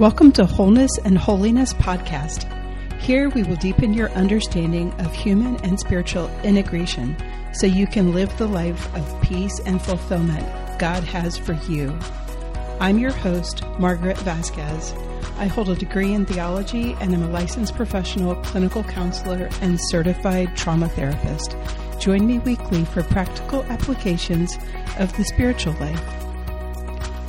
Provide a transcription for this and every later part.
Welcome to Wholeness and Holiness Podcast. Here we will deepen your understanding of human and spiritual integration so you can live the life of peace and fulfillment God has for you. I'm your host, Margaret Vasquez. I hold a degree in theology and am a licensed professional clinical counselor and certified trauma therapist. Join me weekly for practical applications of the spiritual life.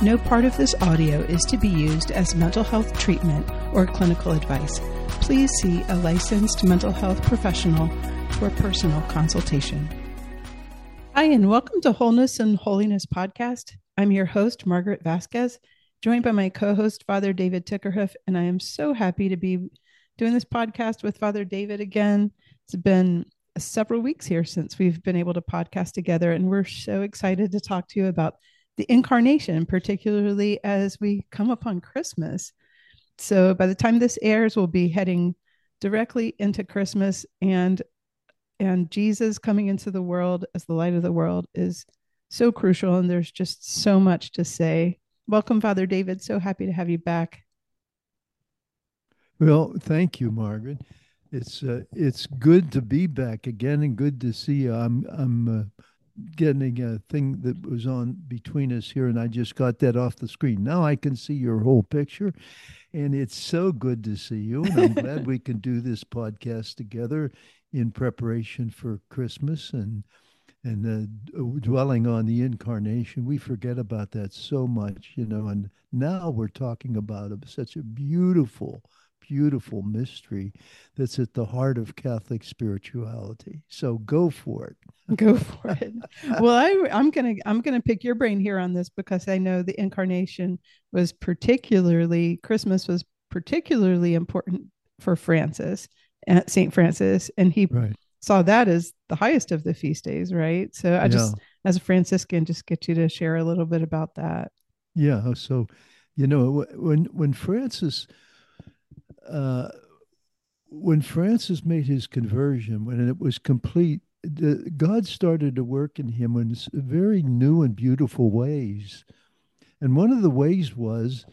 No part of this audio is to be used as mental health treatment or clinical advice. Please see a licensed mental health professional for personal consultation. Hi, and welcome to Wholeness and Holiness Podcast. I'm your host, Margaret Vasquez, joined by my co host, Father David Tickerhoof, and I am so happy to be doing this podcast with Father David again. It's been several weeks here since we've been able to podcast together, and we're so excited to talk to you about the incarnation, particularly as we come upon Christmas. So by the time this airs, we'll be heading directly into Christmas and and Jesus coming into the world as the light of the world is so crucial and there's just so much to say. Welcome Father David, so happy to have you back. Well, thank you, Margaret. It's uh, it's good to be back again and good to see you. I'm I'm uh, getting a thing that was on between us here, and I just got that off the screen. Now I can see your whole picture, and it's so good to see you. And I'm glad we can do this podcast together in preparation for Christmas and and uh, dwelling on the incarnation. We forget about that so much, you know. And now we're talking about such a beautiful beautiful mystery that's at the heart of Catholic spirituality. So go for it. go for it. Well, I, I'm gonna I'm gonna pick your brain here on this because I know the incarnation was particularly Christmas was particularly important for Francis at Saint Francis, and he right. saw that as the highest of the feast days, right? So I just as a Franciscan, just get you to share a little bit about that. Yeah. So, you know, when when Francis uh, when Francis made his conversion, when it was complete, the, God started to work in him in very new and beautiful ways. And one of the ways was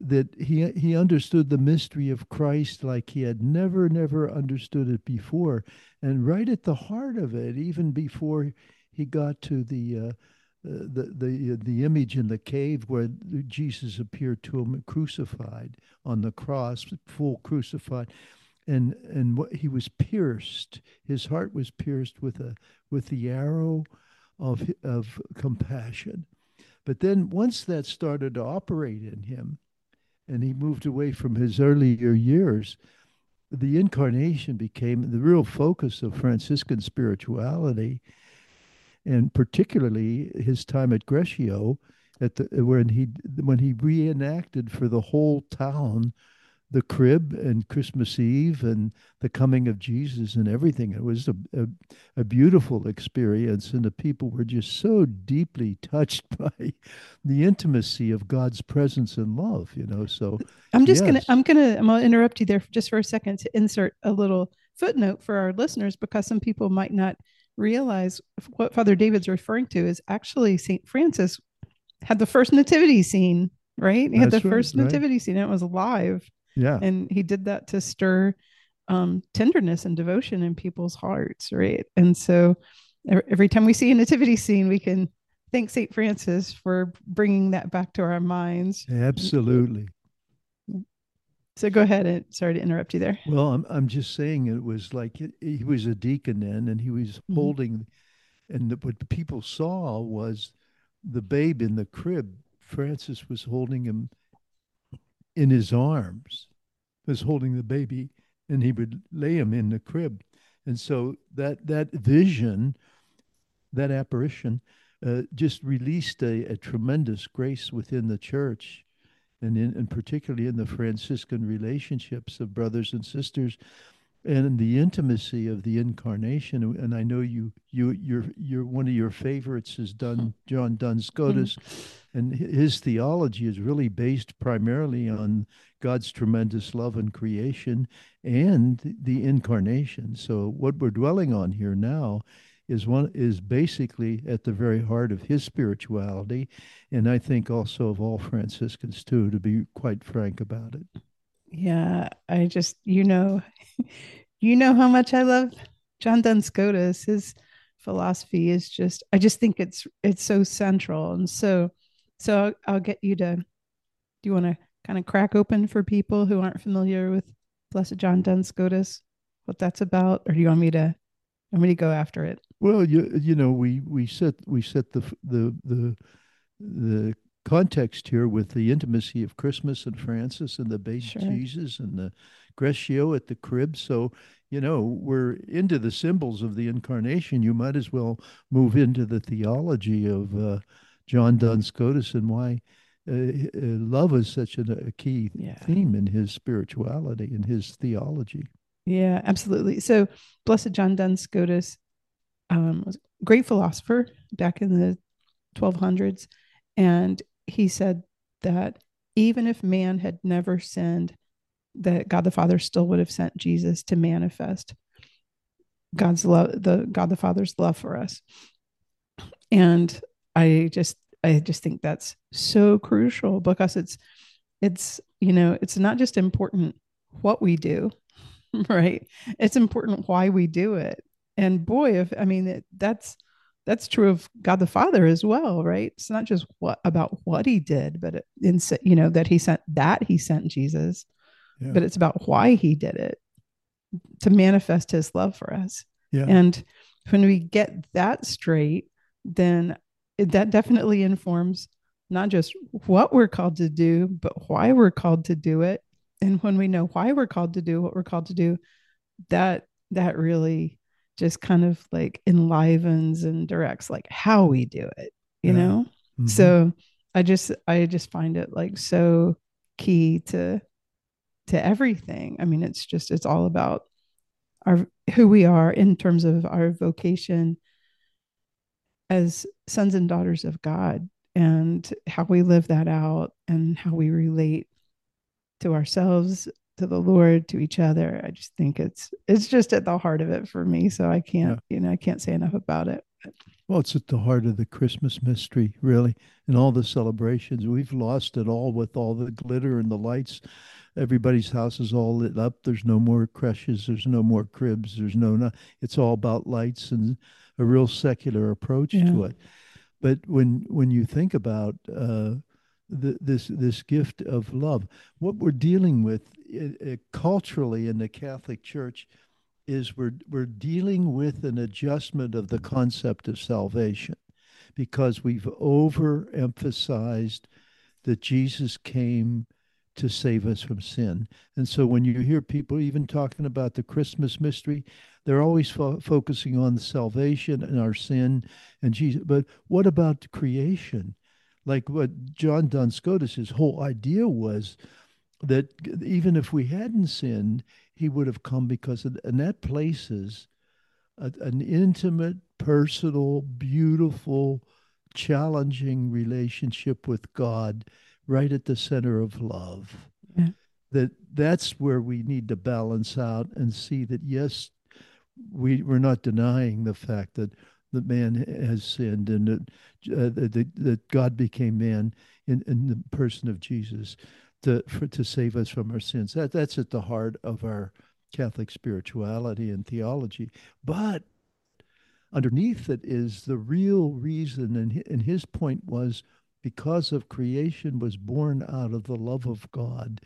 that he he understood the mystery of Christ like he had never never understood it before, and right at the heart of it, even before he got to the uh, Uh, the the uh, the image in the cave where Jesus appeared to him crucified on the cross, full crucified, and and what he was pierced. His heart was pierced with a with the arrow of of compassion. But then once that started to operate in him, and he moved away from his earlier years, the incarnation became the real focus of Franciscan spirituality and particularly his time at Greccio, at the when he when he reenacted for the whole town the crib and Christmas Eve and the coming of Jesus and everything. It was a, a, a, beautiful experience, and the people were just so deeply touched by the intimacy of God's presence and love. You know, so I'm just yes. gonna I'm gonna I'm gonna interrupt you there just for a second to insert a little footnote for our listeners because some people might not realize what Father David's referring to is actually St. Francis had the first nativity scene, right? He had the right, first nativity right. scene. It was live. Yeah. And he did that to stir um, tenderness and devotion in people's hearts, right? And so every time we see a nativity scene, we can thank St. Francis for bringing that back to our minds. Absolutely. So go ahead and sorry to interrupt you there. Well, I'm I'm just saying it was like it, he was a deacon then, and he was mm-hmm. holding, and the, what people saw was the babe in the crib. Francis was holding him in his arms, was holding the baby, and he would lay him in the crib, and so that that vision, that apparition, uh, just released a, a tremendous grace within the church and in, and particularly in the Franciscan relationships of brothers and sisters, and the intimacy of the incarnation. And I know you, you, you're, you're one of your favorites is Dun, John Duns Scotus, mm-hmm. and his theology is really based primarily on God's tremendous love and creation and the incarnation. So what we're dwelling on here now is one is basically at the very heart of his spirituality, and I think also of all Franciscans too. To be quite frank about it. Yeah, I just you know, you know how much I love John Duns Scotus. His philosophy is just I just think it's it's so central and so so I'll, I'll get you to. Do you want to kind of crack open for people who aren't familiar with Blessed John Duns Scotus, what that's about, or do you want me to? Want me to go after it? Well, you you know we we set we set the the the the context here with the intimacy of Christmas and Francis and the baby sure. Jesus and the Greccio at the crib. So you know we're into the symbols of the incarnation. You might as well move into the theology of uh, John Duns Scotus and why uh, uh, love is such a, a key yeah. theme in his spirituality and his theology. Yeah, absolutely. So, Blessed John Duns Scotus um, was a great philosopher back in the 1200s. And he said that even if man had never sinned, that God the Father still would have sent Jesus to manifest God's love, the God the Father's love for us. And I just I just think that's so crucial because it's it's you know it's not just important what we do right it's important why we do it and boy if i mean it, that's that's true of god the father as well right it's not just what about what he did but it, in you know that he sent that he sent jesus yeah. but it's about why he did it to manifest his love for us yeah. and when we get that straight then that definitely informs not just what we're called to do, but why we're called to do it. And when we know why we're called to do what we're called to do, that that really just kind of like enlivens and directs like how we do it, you yeah. know? Mm-hmm. So I just I just find it like so key to to everything. I mean, it's just it's all about our who we are in terms of our vocation as sons and daughters of God and how we live that out and how we relate to ourselves to the lord to each other. I just think it's it's just at the heart of it for me. So i can't yeah. you know i can't say enough about it. Well it's at the heart of the christmas mystery really and all the celebrations. We've lost it all with all the glitter and the lights. Everybody's house is all lit up. There's no more creches. There's no more cribs. There's no, no it's all about lights and a real secular approach yeah. to it. But when when you think about uh, the, this this gift of love, what we're dealing with uh, culturally in the Catholic Church is we're we're dealing with an adjustment of the concept of salvation because we've overemphasized that Jesus came to save us from sin. And so when you hear people even talking about the Christmas mystery, they're always fo- focusing on salvation and our sin and Jesus. But what about creation? Like what John Duns Scotus, his whole idea was that even if we hadn't sinned, he would have come because, of, and that places a, an intimate, personal, beautiful, challenging relationship with God right at the center of love. Yeah. That that's where we need to balance out and see that yes, we we're not denying the fact that the man has sinned and that, uh, that, that God became man in, in the person of Jesus to for, to save us from our sins. That that's at the heart of our Catholic spirituality and theology. But underneath it is the real reason, and and his point was because of creation was born out of the love of God,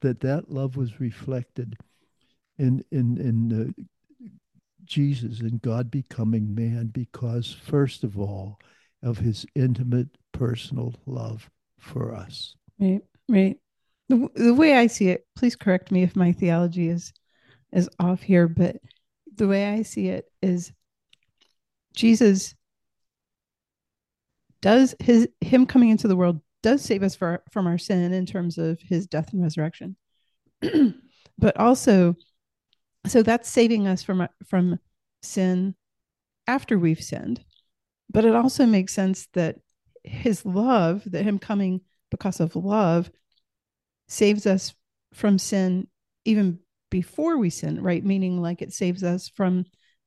that that love was reflected in in in Jesus and God becoming man because first of all of his intimate personal love for us. Right, right. The, the way I see it, please correct me if my theology is is off here, but the way I see it is Jesus does his him coming into the world does save us for, from our sin in terms of his death and resurrection but also so that's saving us from from sin after we've sinned. But it also makes sense that his love that him coming because of love saves us from sin even before we sin right? Meaning like it saves us from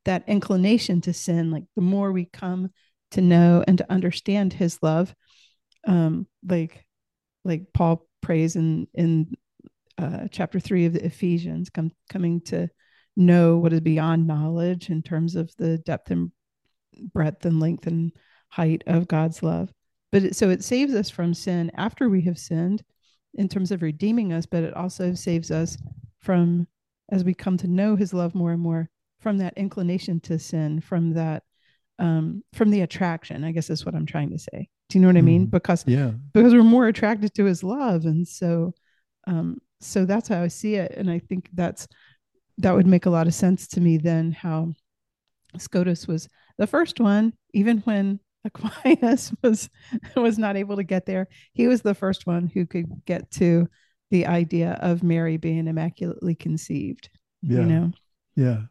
that inclination to sin, like the more we come to know and to understand his love, um, like like Paul prays in in uh, chapter three of the Ephesians, come coming to know what is beyond knowledge in terms of the depth and breadth and length and height of God's love. But it, so it saves us from sin after we have sinned in terms of redeeming us, but it also saves us from, as we come to know his love more and more, from that inclination to sin, from that, um, from the attraction, I guess is what I'm trying to say. Do you know what I mean? Mm. Because, Yeah. because we're more attracted to his love. And so, um, so that's how I see it. And I think that's, that would make a lot of sense to me then how Scotus was the first one, even when Aquinas was was not able to get there. He was the first one who could get to the idea of Mary being immaculately conceived. Yeah. You know, Yeah.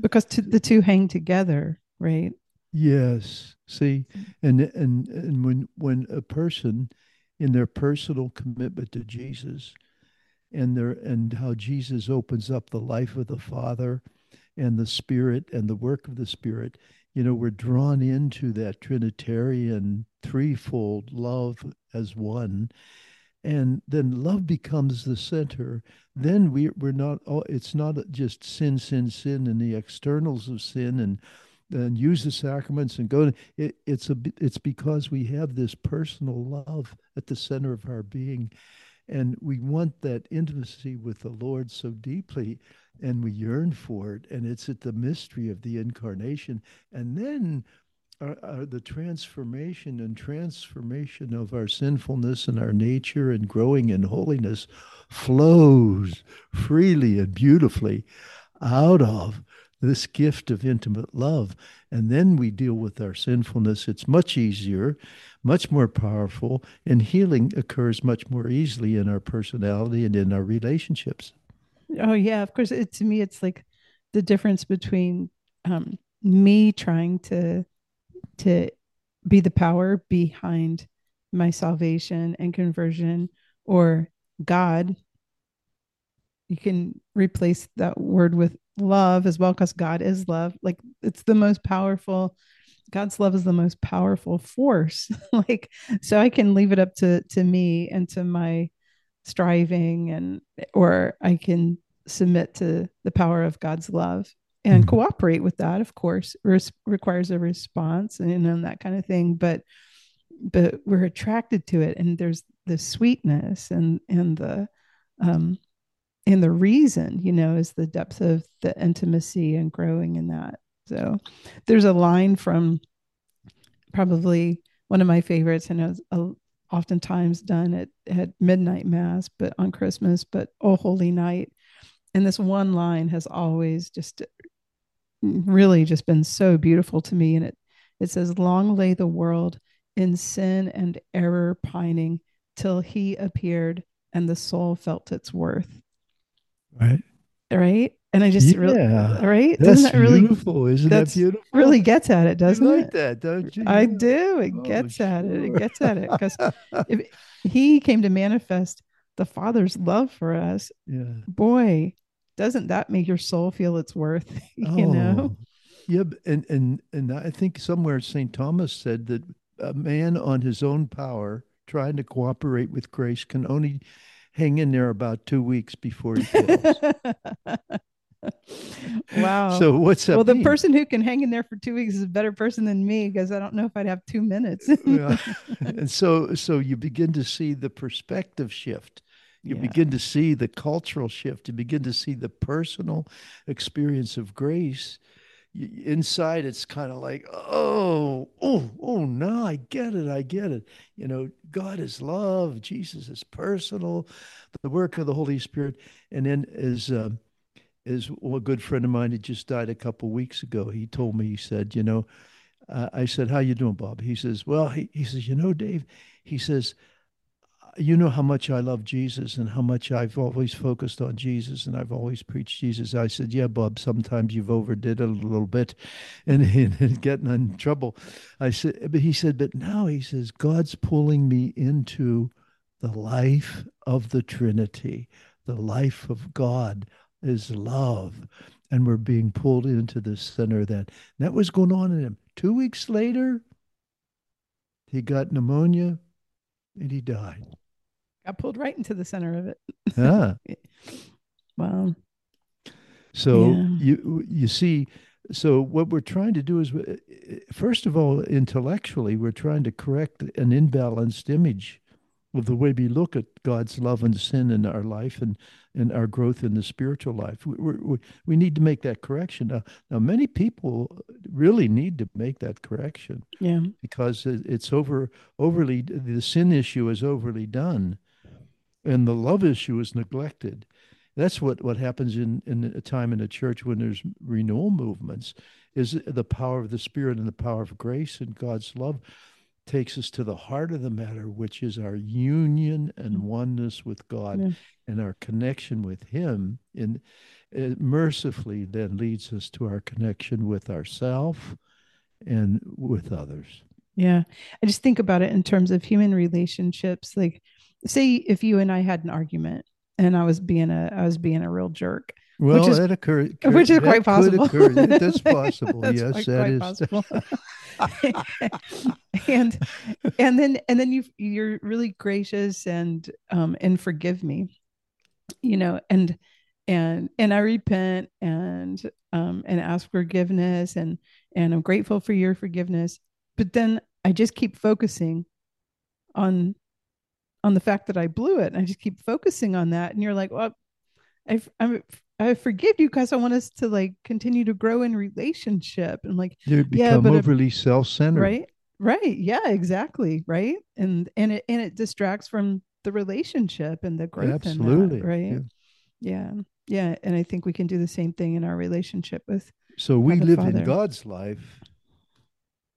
because to, the two hang together, right? Yes. See, and and and when when a person in their personal commitment to Jesus and there and how Jesus opens up the life of the Father and the Spirit and the work of the Spirit, you know, we're drawn into that Trinitarian threefold love as one. And then love becomes the center. Then we we're not. Oh, it's not just sin, sin, sin, and the externals of sin, and and use the sacraments and go. It, it's a it's because we have this personal love at the center of our being, and we want that intimacy with the Lord so deeply, and we yearn for it. And it's at the mystery of the incarnation, and then. Our, our, the transformation and transformation of our sinfulness and our nature and growing in holiness flows freely and beautifully out of this gift of intimate love. And then we deal with our sinfulness. It's much easier, much more powerful, and healing occurs much more easily in our personality and in our relationships. Oh yeah, of course. It, to me, it's like the difference between um, me trying to to be the power behind my salvation and conversion, or God. You can replace that word with love as well, because God is love. Like it's the most powerful. God's love is the most powerful force. like so, I can leave it up to to me and to my striving, and or I can submit to the power of God's love and Mhm. cooperate with that of course res- requires a response and, and that kind of thing but but we're attracted to it and there's the sweetness and and the um and the reason you know is the depth of the intimacy and growing in that so there's a line from probably one of my favorites and it's uh, oftentimes done at, at midnight mass but on christmas but oh holy night. And this one line has always just really just been so beautiful to me. And it it says long lay the world in sin and error pining till he appeared and the soul felt its worth. Right? Right and i just really right That's doesn't that really beautiful. Isn't that beautiful? really gets at it doesn't like it that, don't you? i do it Oh, gets at it it gets at it because if he came to manifest the father's love for us yeah. boy doesn't that make your soul feel its worth you know Oh, Yeah, and and and I think somewhere St. Thomas said that a man on his own power trying to cooperate with grace can only hang in there about two weeks before he fails. wow. So what's up? well, the mean? person who can hang in there for two weeks is a better person than me because I don't know if I'd have two minutes. Yeah. and so so you begin to see the perspective shift. You Yeah. begin to see the cultural shift. You begin to see the personal experience of grace. Inside, it's kind of like, oh, get it. I get it. You know, God is love. Jesus is personal. The work of the Holy Spirit. And then, as um, as a good friend of mine had just died a couple weeks ago, he told me, he said, you know, uh, I said, "How you doing, Bob?" He says, "Well," he, he says, "You know, Dave," he says, "You know how much I love Jesus and how much I've always focused on Jesus and I've always preached Jesus." I said, "Yeah, Bob. Sometimes you've overdid it a little bit, and, and getting in trouble." I said, but he said, "But now," he says, "God's pulling me into the life of the Trinity, the life of God." Is love. and we're being pulled into the center of that. that was going on in him. Two weeks later, he got pneumonia and he died. Got pulled right into the center of it. Yeah. wow. So yeah. you you see, so what we're trying to do is, uh, first of all, intellectually, we're trying to correct an imbalanced image of the way we look at God's love and sin in our life and, and our growth in the spiritual life. We, we, we need to make that correction. Now, now, many people really need to make that correction. Yeah. Because it's over overly, the sin issue is overly done and the love issue is neglected. That's what, what happens in, in a time in a church when there's renewal movements is the power of the Spirit and the power of grace and God's love takes us to the heart of the matter, which is our union and oneness with God yeah. and our connection with Him. And it uh, mercifully then leads us to our connection with ourself and with others. Yeah. I just think about it in terms of human relationships. Like, say if you and I had an argument and I was being a I was being a real jerk. Well, which is, that occurs, which is quite possible. That's possible. That's yes, quite, that quite is. Possible. and and then and then you you're really gracious and um and forgive me, you know, and and and I repent and um and ask forgiveness and and I'm grateful for your forgiveness. But then I just keep focusing on on the fact that I blew it. And I just keep focusing on that. And you're like, well, I, I'm, I forgive you because I want us to like continue to grow in relationship. And like, you become yeah, but overly self-centered. Right. Right. Yeah, exactly. Right. And, and it, and it distracts from the relationship and the growth. Absolutely. That, right. Yeah. yeah. Yeah. And I think we can do the same thing in our relationship with. So we live Father. in God's life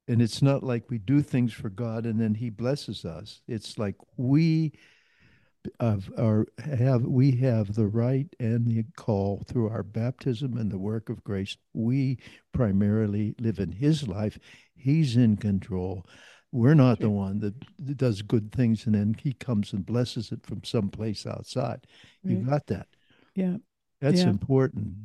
and it's not like we do things for God and then He blesses us. It's like we have, our, have we have the right and the call through our baptism and the work of grace. We primarily live in His life. He's in control. We're not the one that does good things and then He comes and blesses it from someplace outside. Right. You got that? Yeah, that's yeah. important.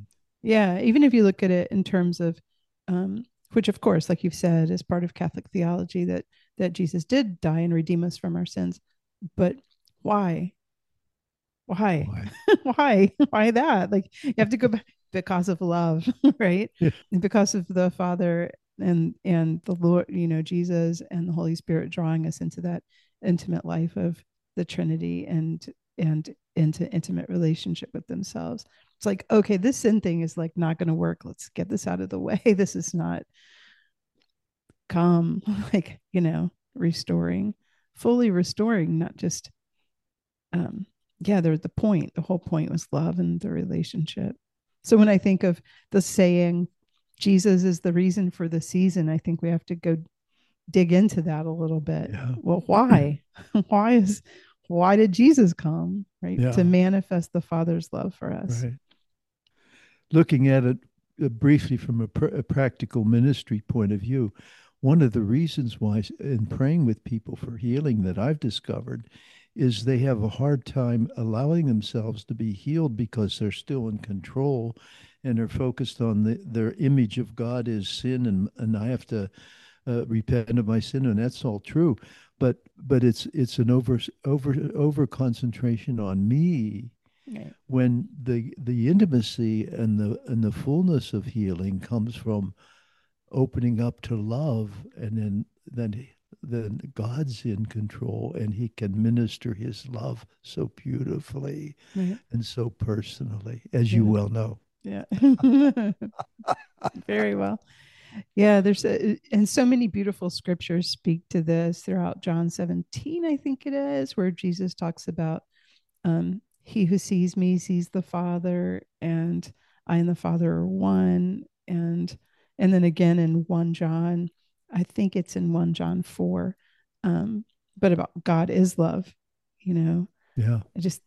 Yeah, even if you look at it in terms of um, which of course like you've said is part of catholic theology that that jesus did die and redeem us from our sins. But why? Why? Why? Why, why that? Like you have to go back because of love right? Yeah. because of the father and and the lord you know jesus and the holy spirit drawing us into that intimate life of the trinity and and into intimate relationship with themselves it's like okay this sin thing is like not going to work. Let's get this out of the way. This is not come like you know restoring fully restoring not just um yeah there's the point the whole point was love and the relationship. So when i think of the saying jesus is the reason for the season i think we have to go dig into that a little bit. Yeah. well why? Why is why did jesus come right yeah. to manifest the father's love for us? Right looking at it uh, briefly from a, pr- a, practical ministry point of view, one of the reasons why, in praying with people for healing, that I've discovered is they have a hard time allowing themselves to be healed because they're still in control and are focused on the, their image of God as sin, and, and I have to uh, repent of my sin, and that's all true. But but it's it's an over over over concentration on me Right. When the the intimacy and the and the fullness of healing comes from opening up to love, and then then then God's in control, and He can minister His love so beautifully right. and so personally, as yeah. you well know. Yeah, very well. Yeah, there's a, and so many beautiful scriptures speak to this throughout John 17, I think it is, where Jesus talks about um, he who sees me sees the father and i and the father are one. And and then again in 1 john i think it's in 1 john 4 um but about god is love you know? Yeah. It just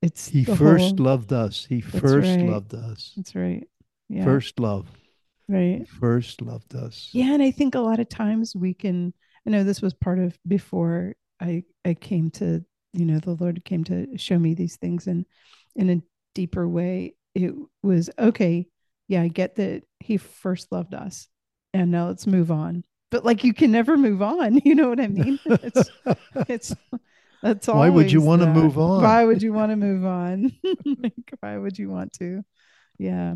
it's he first whole, loved us. He first right. loved us. That's right. Yeah. First love. Right. He first loved us. Yeah and i think a lot of times we can i know this was part of before i i came to you know the lord came to show me these things and in a deeper way it was okay yeah, I get that he first loved us and now let's move on. But like you can never move on. You know what I mean? It's it's that's all Why would you want to move on? Why would you want to move on? like, why would you want to? Yeah.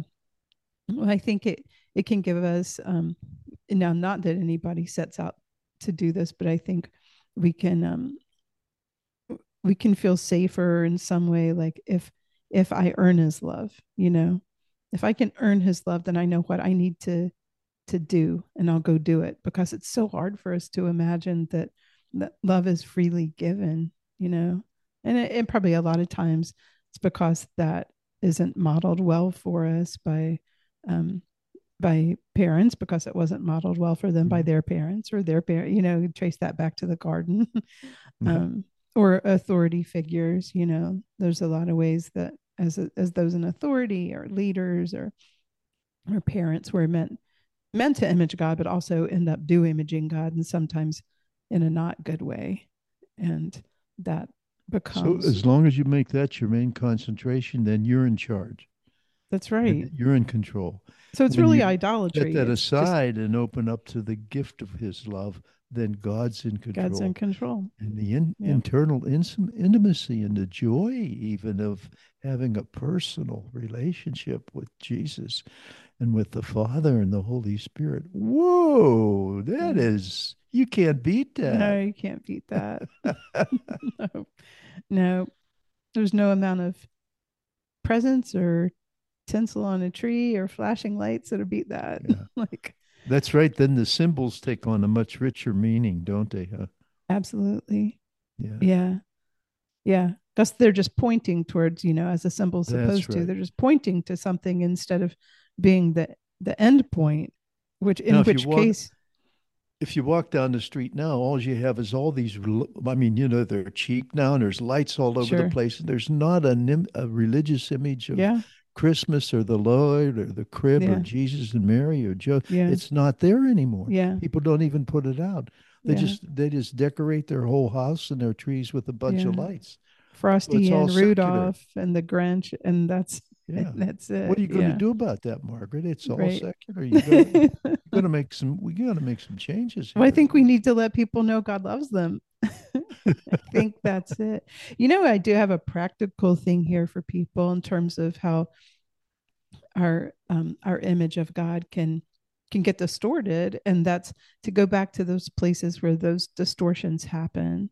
Well, I think it it can give us um now not that anybody sets out to do this, but I think we can um we can feel safer in some way like if if I earn his love, you know. If I can earn his love, then I know what I need to to do and I'll go do it because it's so hard for us to imagine that that love is freely given, you know. And, it, and probably a lot of times it's because that isn't modeled well for us by um, by parents because it wasn't modeled well for them by mm-hmm. their parents or their parent you know trace that back to the garden um, or authority figures you know there's a lot of ways that as as those in authority or leaders or or parents were meant meant to image god but also end up do imaging god and sometimes in a not good way and that becomes so as long as you make that your main concentration then you're in charge that's right. You're in control. So it's when really idolatry. Set that aside just, and open up to the gift of His love. Then God's in control. God's in control. And the in, yeah. internal intimacy and the joy, even of having a personal relationship with Jesus and with the Father and the Holy Spirit. Whoa, that is, you can't beat that. No, you can't beat that. no, no, there's no amount of presence or tinsel on a tree or flashing lights that'll beat that. Yeah. like that's right. Then the symbols take on a much richer meaning, don't they? Huh? Absolutely. Yeah. Yeah. Yeah. Because they're just pointing towards, you know, as a symbol's supposed right. to. They're just pointing to something instead of being the the end point, which in now, which walk, case if you walk down the street now, all you have is all these. I mean, you know, they're cheap now, and there's lights all over sure. the place, and there's not a, a religious image of yeah. Christmas or the Lord or the crib yeah. or Jesus and Mary or Joe. Yeah. It's not there anymore. Yeah. People don't even put it out. They yeah. just they just decorate their whole house and their trees with a bunch of lights. Frosty so and Rudolph secular. and the Grinch and that's yeah. that's it. What are you going to do about that, Margaret? It's all right. secular. You are going to make some. We got to make some changes. Well, I think we need to let people know God loves them. I think that's it. You know, I do have a practical thing here for people in terms of how our um, our image of God can can get distorted, and that's to go back to those places where those distortions happen,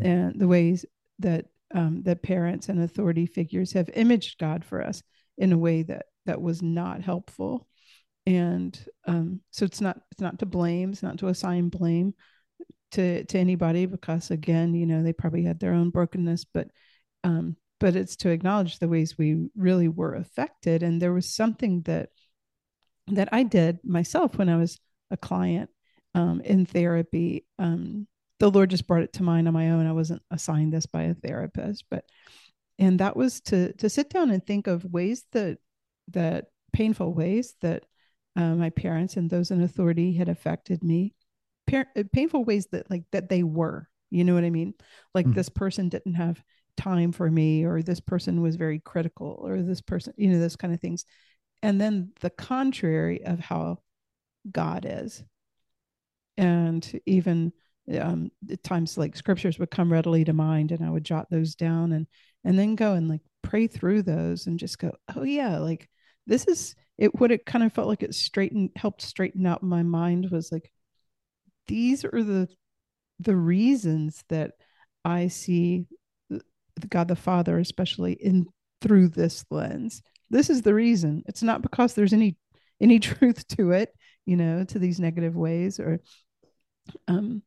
and the ways that um, that parents and authority figures have imaged God for us in a way that that was not helpful, and um, so it's not it's not to blame, it's not to assign blame, to to anybody because again you know they probably had their own brokenness but um but it's to acknowledge the ways we really were affected. And there was something that that i did myself when i was a client um, in therapy. Um, the lord just brought it to mind on my own. I wasn't assigned this by a therapist but and that was to to sit down and think of ways that that painful ways that uh, my parents and those in authority had affected me par- uh, painful ways that like that they were you know what i mean? Like mm. this person didn't have time for me or this person was very critical or this person you know those kind of things. And then the contrary of how god is. And even um, at times like scriptures would come readily to mind and i would jot those down and and then go and like pray through those and just go oh yeah like this is it what it kind of felt like it straightened helped straighten out my mind was like these are the the reasons that I see God the Father, especially in through this lens. This is the reason. It's not because there's any any truth to it, you know, to these negative ways or um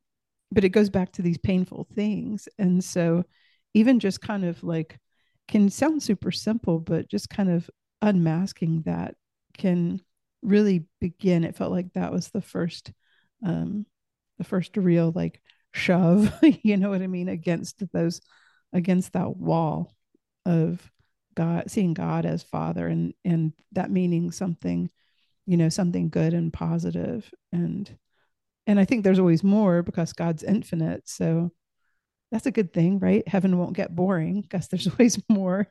but it goes back to these painful things. And so even just kind of like can sound super simple, but just kind of unmasking that can really begin. It felt like that was the first um the first real like shove, you know what I mean, against those against that wall of God, seeing God as Father and and that meaning something, you know, something good and. And and I think there's always more because God's infinite. So that's a good thing, right? Heaven won't get boring because there's always more.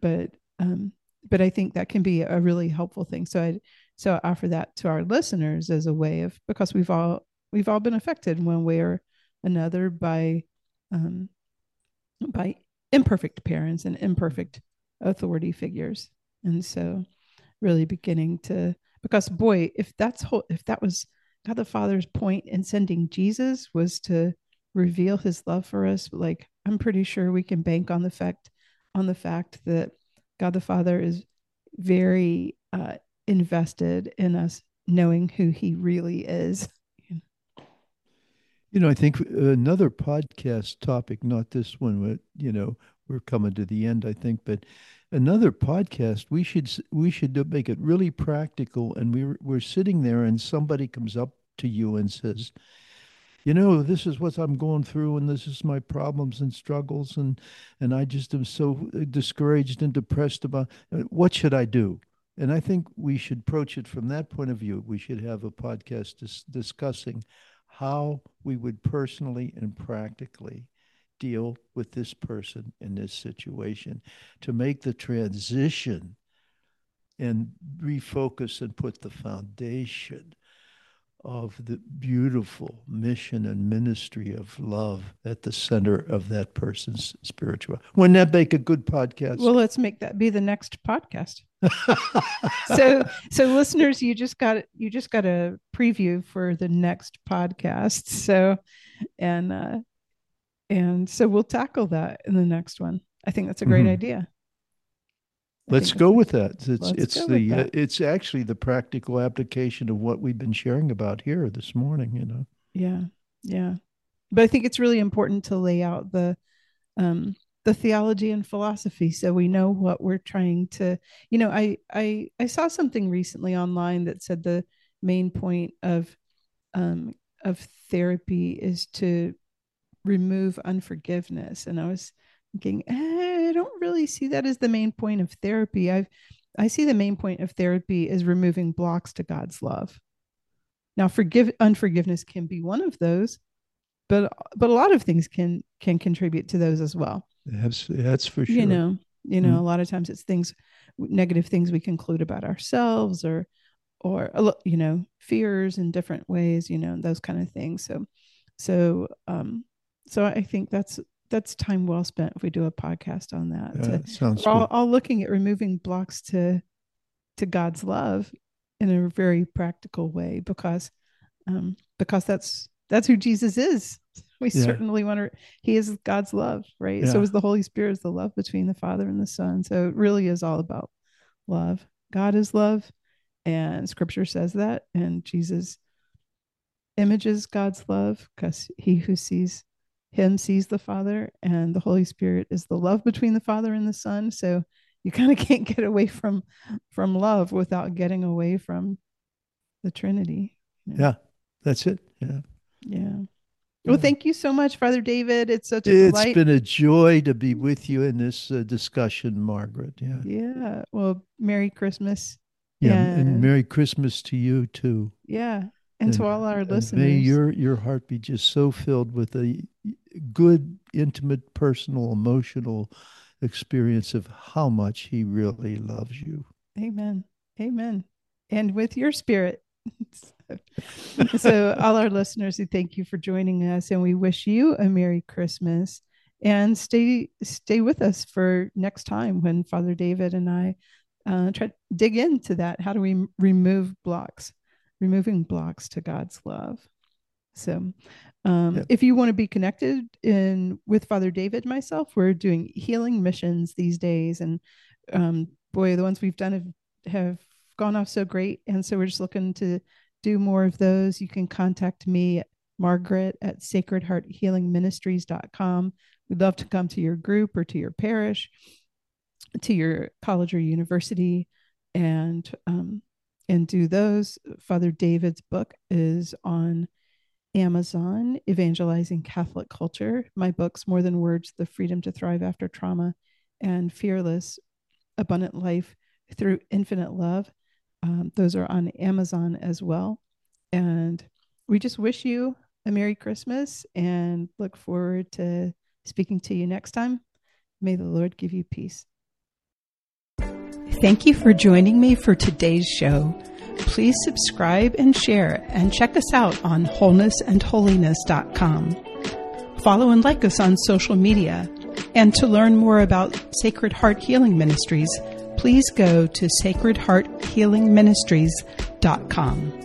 but um but I think that can be a really helpful thing. So I so I offer that to our listeners as a way of because we've all we've all been affected in one way or another by um, by imperfect parents and imperfect authority figures, and so really beginning to because boy, if that's whole, if that was God the Father's point in sending Jesus was to reveal His love for us, like I'm pretty sure we can bank on the fact on the fact that God the Father is very uh, invested in us knowing who He really is. You know, I think another podcast topic, not this one, but you know, we're coming to the end, I think, but another podcast, we should we should make it really practical. And we we're sitting there, and somebody comes up to you and says, you know, this is what I'm going through, and this is my problems and struggles, and and I just am so discouraged and depressed about uh, what should I do. And I think we should approach it from that point of view. We should have a podcast dis- discussing how we would personally and practically deal with this person in this situation to make the transition and refocus and put the foundation of the beautiful mission and ministry of love at the center of that person's spiritual. Wouldn't that make a good podcast? Well, let's make that be the next podcast. so, so listeners, you just got you just got a preview for the next podcast. So, and uh, and so we'll tackle that in the next one. I think that's a great mm-hmm. idea. Let's go with that. It's it's the uh, it's actually the practical application of what we've been sharing about here this morning. You know. Yeah, yeah, but I think it's really important to lay out the um, the theology and philosophy so we know what we're trying to. You know, I I I saw something recently online that said the main point of um, of therapy is to remove unforgiveness, and I was thinking, eh, I don't really see that as the main point of therapy. I've I see the main point of therapy is removing blocks to God's love. Now, forgive unforgiveness can be one of those, but but a lot of things can can contribute to those as well. That's that's for sure. You know, you know, mm-hmm. a lot of times it's things, negative things we conclude about ourselves, or or you know, fears in different ways. You know, those kind of things. So, so um, so I think that's that's time well spent if we do a podcast on that. Yeah, to, sounds all, all looking at removing blocks to to God's love in a very practical way because um, because that's that's who Jesus is. We yeah. certainly want to. He is God's love, right? Yeah. So is the Holy Spirit is the love between the Father and the Son. So it really is all about love. God is love, and Scripture says that, and Jesus images God's love because he who sees him sees the Father, and the Holy Spirit is the love between the Father and the Son. So you kind of can't get away from from love without getting away from the Trinity. You know? Yeah, that's it. Yeah. Yeah. Well, thank you so much, Father David. It's such a It's delight. been a joy to be with you in this uh, discussion, Margaret. Yeah. Yeah. Well, Merry Christmas. Yeah, and, and Merry Christmas to you too. Yeah, and, and to all our listeners. May your your heart be just so filled with a good, intimate, personal, emotional experience of how much He really loves you. Amen. Amen. And with your spirit. so, all our listeners, we thank you for joining us, and we wish you a Merry Christmas. And stay stay with us for next time when Father David and I uh, try to dig into that. How do we remove blocks, removing blocks to God's love? So, um, if you want to be connected in with Father David, myself, we're doing healing missions these days, and um, boy, the ones we've done have have gone off so great, and so we're just looking to do more of those. You can contact me, Margaret, at sacredhearthealingministries.com. We'd love to come to your group or to your parish, to your college or university, and um, and do those. Father David's book is on Amazon, Evangelizing Catholic Culture. My books, More Than Words The Freedom to Thrive After Trauma, and Fearless Abundant Life Through Infinite Love. Um, those are on Amazon as well. And we just wish you a Merry Christmas and look forward to speaking to you next time. May the Lord give you peace. Thank you for joining me for today's show. Please subscribe and share and check us out on wholenessandholiness.com. Follow and like us on social media. And to learn more about Sacred Heart Healing Ministries, please go to sacredhearthealingministries.com.